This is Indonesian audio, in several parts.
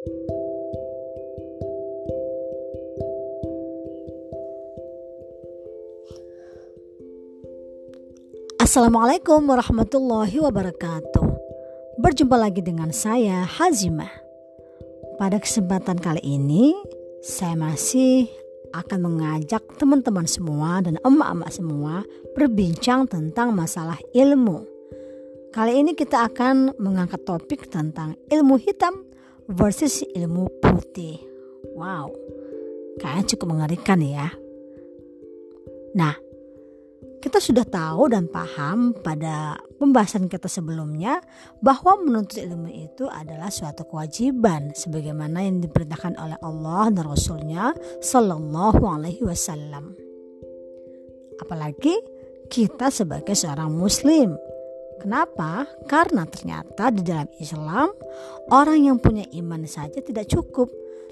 Assalamualaikum warahmatullahi wabarakatuh. Berjumpa lagi dengan saya Hazimah. Pada kesempatan kali ini, saya masih akan mengajak teman-teman semua dan emak-emak semua berbincang tentang masalah ilmu. Kali ini kita akan mengangkat topik tentang ilmu hitam versus ilmu putih. Wow, kayaknya cukup mengerikan ya. Nah, kita sudah tahu dan paham pada pembahasan kita sebelumnya bahwa menuntut ilmu itu adalah suatu kewajiban sebagaimana yang diperintahkan oleh Allah dan Rasulnya Sallallahu Alaihi Wasallam. Apalagi kita sebagai seorang Muslim. Kenapa? Karena ternyata di dalam Islam orang yang punya iman saja tidak cukup,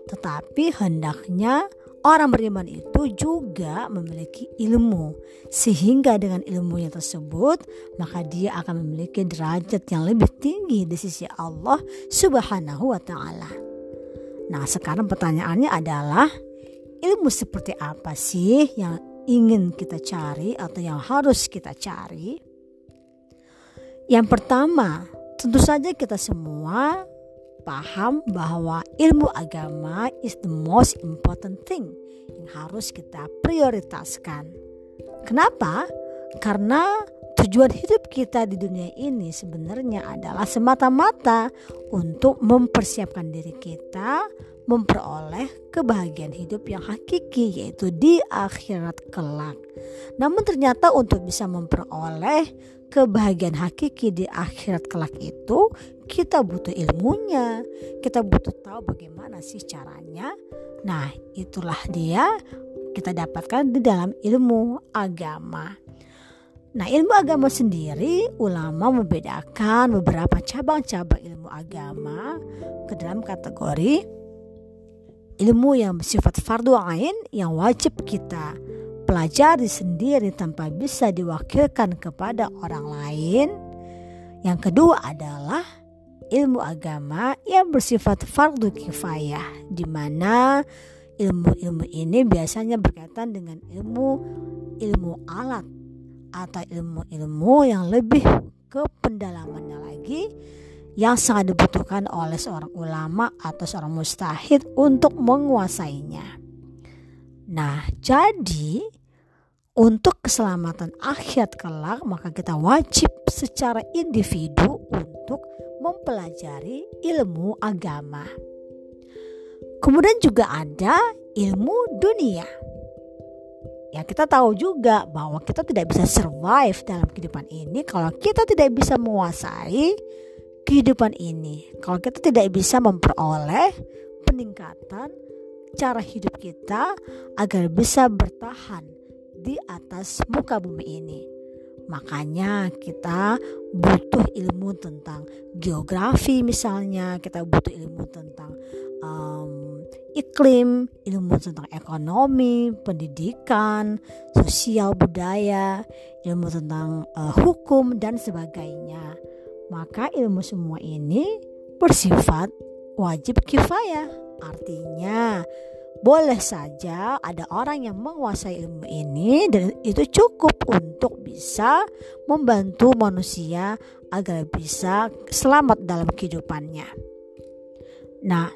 tetapi hendaknya Orang beriman itu juga memiliki ilmu, sehingga dengan ilmunya tersebut, maka dia akan memiliki derajat yang lebih tinggi di sisi Allah Subhanahu wa Ta'ala. Nah, sekarang pertanyaannya adalah, ilmu seperti apa sih yang ingin kita cari atau yang harus kita cari? Yang pertama, tentu saja kita semua paham bahwa ilmu agama is the most important thing yang harus kita prioritaskan. Kenapa? Karena tujuan hidup kita di dunia ini sebenarnya adalah semata-mata untuk mempersiapkan diri kita memperoleh kebahagiaan hidup yang hakiki yaitu di akhirat kelak. Namun ternyata untuk bisa memperoleh kebahagiaan hakiki di akhirat kelak itu kita butuh ilmunya. Kita butuh tahu bagaimana sih caranya. Nah itulah dia kita dapatkan di dalam ilmu agama. Nah, ilmu agama sendiri ulama membedakan beberapa cabang-cabang ilmu agama ke dalam kategori ilmu yang bersifat fardu ain yang wajib kita pelajari sendiri tanpa bisa diwakilkan kepada orang lain. Yang kedua adalah ilmu agama yang bersifat fardu kifayah di mana ilmu-ilmu ini biasanya berkaitan dengan ilmu ilmu alat atau ilmu-ilmu yang lebih ke pendalamannya lagi yang sangat dibutuhkan oleh seorang ulama atau seorang mustahid untuk menguasainya. Nah, jadi untuk keselamatan akhirat kelak maka kita wajib secara individu untuk mempelajari ilmu agama. Kemudian juga ada ilmu dunia. Ya kita tahu juga bahwa kita tidak bisa survive dalam kehidupan ini kalau kita tidak bisa menguasai kehidupan ini. Kalau kita tidak bisa memperoleh peningkatan cara hidup kita agar bisa bertahan di atas muka bumi ini. Makanya kita butuh ilmu tentang geografi misalnya, kita butuh ilmu tentang um, iklim, ilmu tentang ekonomi, pendidikan, sosial budaya, ilmu tentang uh, hukum dan sebagainya. Maka ilmu semua ini bersifat wajib kifayah. Artinya boleh saja ada orang yang menguasai ilmu ini dan itu cukup untuk bisa membantu manusia agar bisa selamat dalam kehidupannya. Nah,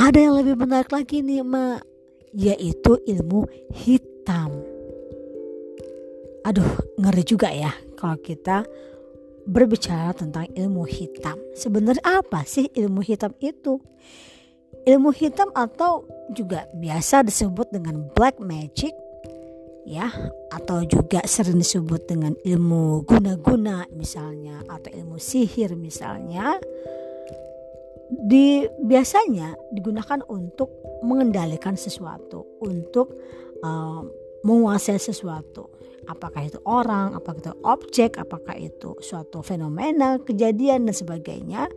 ada yang lebih menarik lagi nih, Ma, yaitu ilmu hitam. Aduh, ngeri juga ya kalau kita berbicara tentang ilmu hitam. Sebenarnya apa sih ilmu hitam itu? Ilmu hitam atau juga biasa disebut dengan black magic ya atau juga sering disebut dengan ilmu guna-guna misalnya atau ilmu sihir misalnya. Di biasanya digunakan untuk mengendalikan sesuatu untuk uh, menguasai sesuatu. Apakah itu orang apakah itu objek apakah itu suatu fenomena kejadian dan sebagainya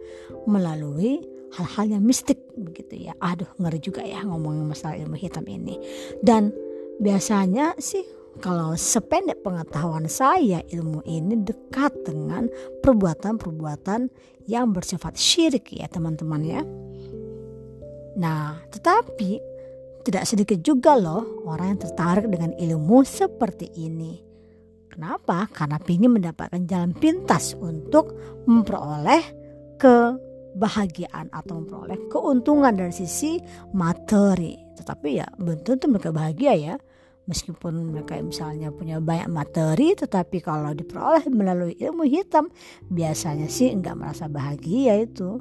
melalui hal-hal yang mistik begitu ya. Aduh ngeri juga ya ngomongin masalah ilmu hitam ini. Dan biasanya sih kalau sependek pengetahuan saya ilmu ini dekat dengan perbuatan-perbuatan yang bersifat syirik ya teman-teman ya. Nah, tetapi tidak sedikit juga loh orang yang tertarik dengan ilmu seperti ini. Kenapa? Karena ingin mendapatkan jalan pintas untuk memperoleh kebahagiaan atau memperoleh keuntungan dari sisi materi. Tetapi ya belum tentu mereka bahagia ya. Meskipun mereka misalnya punya banyak materi tetapi kalau diperoleh melalui ilmu hitam biasanya sih enggak merasa bahagia itu.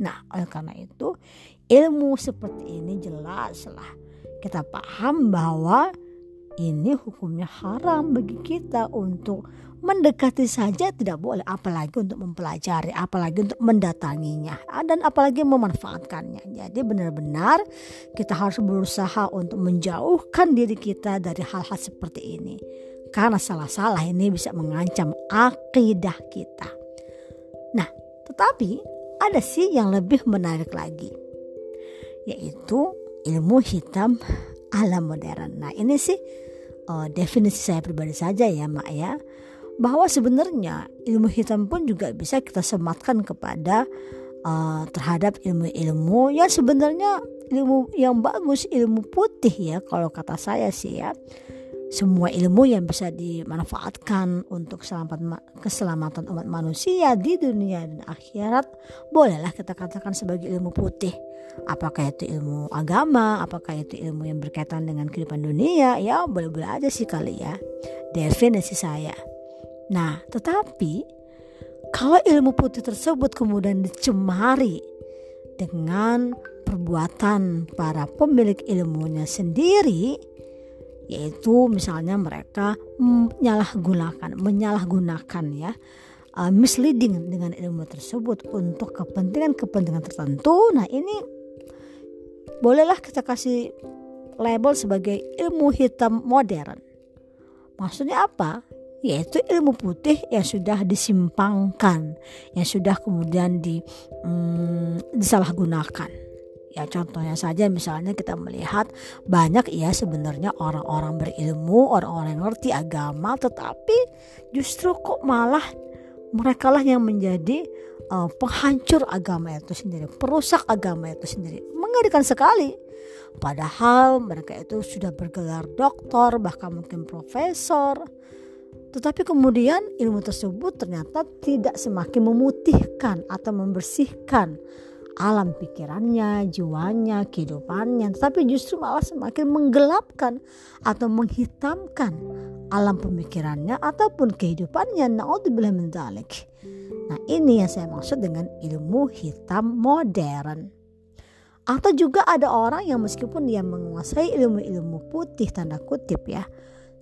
Nah oleh karena itu ilmu seperti ini jelaslah kita paham bahwa ini hukumnya haram bagi kita untuk mendekati saja tidak boleh apalagi untuk mempelajari apalagi untuk mendatanginya dan apalagi memanfaatkannya. Jadi benar-benar kita harus berusaha untuk menjauhkan diri kita dari hal-hal seperti ini karena salah-salah ini bisa mengancam akidah kita. Nah tetapi ada sih yang lebih menarik lagi yaitu ilmu hitam ala modern. Nah ini sih uh, definisi saya pribadi saja ya mak ya. Bahwa sebenarnya ilmu hitam pun juga bisa kita sematkan kepada uh, terhadap ilmu-ilmu yang sebenarnya ilmu yang bagus ilmu putih ya kalau kata saya sih ya semua ilmu yang bisa dimanfaatkan untuk keselamatan umat manusia di dunia dan akhirat bolehlah kita katakan sebagai ilmu putih. Apakah itu ilmu agama? Apakah itu ilmu yang berkaitan dengan kehidupan dunia? Ya boleh-boleh aja sih kali ya. Definisi saya. Nah, tetapi kalau ilmu putih tersebut kemudian dicemari dengan perbuatan para pemilik ilmunya sendiri, yaitu misalnya mereka menyalahgunakan, menyalahgunakan ya, uh, misleading dengan ilmu tersebut untuk kepentingan-kepentingan tertentu. Nah, ini bolehlah kita kasih label sebagai ilmu hitam modern. Maksudnya apa? yaitu ilmu putih yang sudah disimpangkan, yang sudah kemudian di, hmm, disalahgunakan. Ya contohnya saja misalnya kita melihat banyak ya sebenarnya orang-orang berilmu, orang-orang yang ngerti agama tetapi justru kok malah mereka lah yang menjadi uh, penghancur agama itu sendiri, perusak agama itu sendiri. Mengerikan sekali. Padahal mereka itu sudah bergelar doktor, bahkan mungkin profesor, tetapi kemudian ilmu tersebut ternyata tidak semakin memutihkan atau membersihkan alam pikirannya, jiwanya, kehidupannya, tetapi justru malah semakin menggelapkan atau menghitamkan alam pemikirannya ataupun kehidupannya. Nah, ini yang saya maksud dengan ilmu hitam modern. Atau juga ada orang yang meskipun dia menguasai ilmu-ilmu putih tanda kutip ya,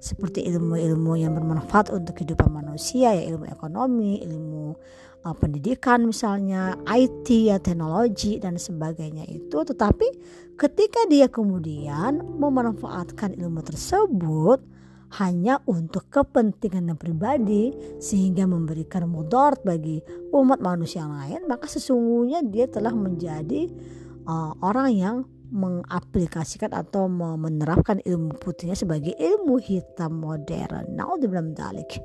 seperti ilmu-ilmu yang bermanfaat untuk kehidupan manusia ya ilmu ekonomi, ilmu uh, pendidikan misalnya, IT ya teknologi dan sebagainya itu. Tetapi ketika dia kemudian memanfaatkan ilmu tersebut hanya untuk kepentingan pribadi sehingga memberikan mudarat bagi umat manusia lain maka sesungguhnya dia telah menjadi uh, orang yang mengaplikasikan atau menerapkan ilmu putihnya sebagai ilmu hitam modern. Naudzubillah dalik.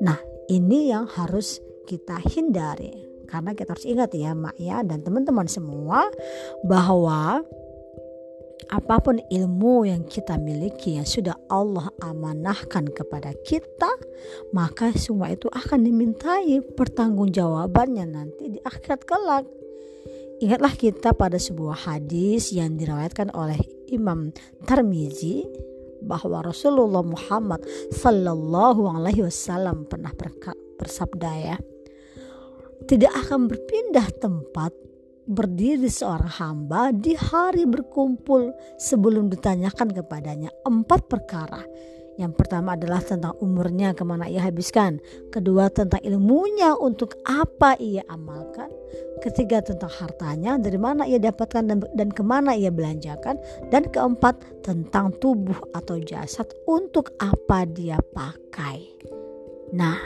Nah, ini yang harus kita hindari karena kita harus ingat ya mak ya dan teman-teman semua bahwa apa pun ilmu yang kita miliki yang sudah Allah amanahkan kepada kita maka semua itu akan dimintai pertanggungjawabannya nanti di akhirat kelak Ingatlah kita pada sebuah hadis yang diriwayatkan oleh Imam Tarmizi bahwa Rasulullah Muhammad Sallallahu Alaihi Wasallam pernah bersabda ya, tidak akan berpindah tempat berdiri seorang hamba di hari berkumpul sebelum ditanyakan kepadanya empat perkara yang pertama adalah tentang umurnya ke mana ia habiskan. Kedua tentang ilmunya untuk apa ia amalkan. Ketiga tentang hartanya dari mana ia dapatkan dan, ke mana ia belanjakan. Dan keempat tentang tubuh atau jasad untuk apa dia pakai. Nah,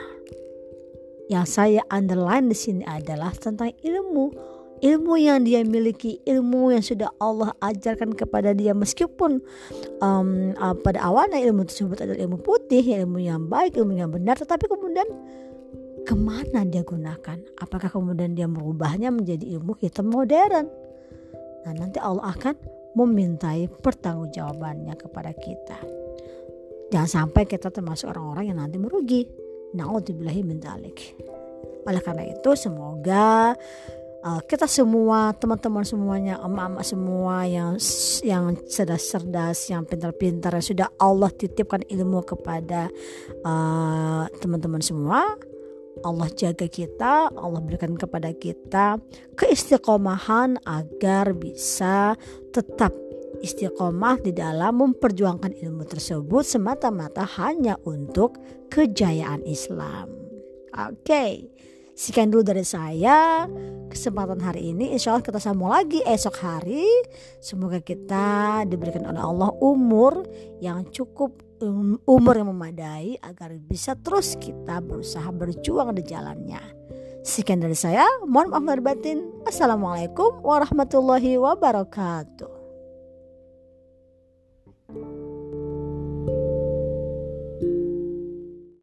yang saya underline di sini adalah tentang ilmu ilmu yang dia miliki, ilmu yang sudah Allah ajarkan kepada dia meskipun um, uh, pada awalnya ilmu tersebut adalah ilmu putih, ilmu yang baik, ilmu yang benar, tetapi kemudian ke mana dia gunakan? Apakah kemudian dia merubahnya menjadi ilmu hitam modern? Nah nanti Allah akan memintai pertanggungjawabannya kepada kita. Jangan sampai kita termasuk orang-orang yang nanti merugi. Na'udzubillahi min Oleh karena itu semoga uh, kita semua teman-teman semuanya emak-emak semua yang yang cerdas-cerdas yang pintar-pintar yang sudah Allah titipkan ilmu kepada uh, teman-teman semua Allah jaga kita, Allah berikan kepada kita keistiqomahan agar bisa tetap istiqomah di dalam memperjuangkan ilmu tersebut semata-mata hanya untuk kejayaan Islam. Oke. Okay. Sekian dulu dari saya kesempatan hari ini. Insya Allah kita sambung lagi esok hari. Semoga kita diberikan oleh Allah umur yang cukup um, umur yang memadai agar bisa terus kita berusaha berjuang di jalannya. Sekian dari saya. Mohon maaf lahir batin. Assalamualaikum warahmatullahi wabarakatuh.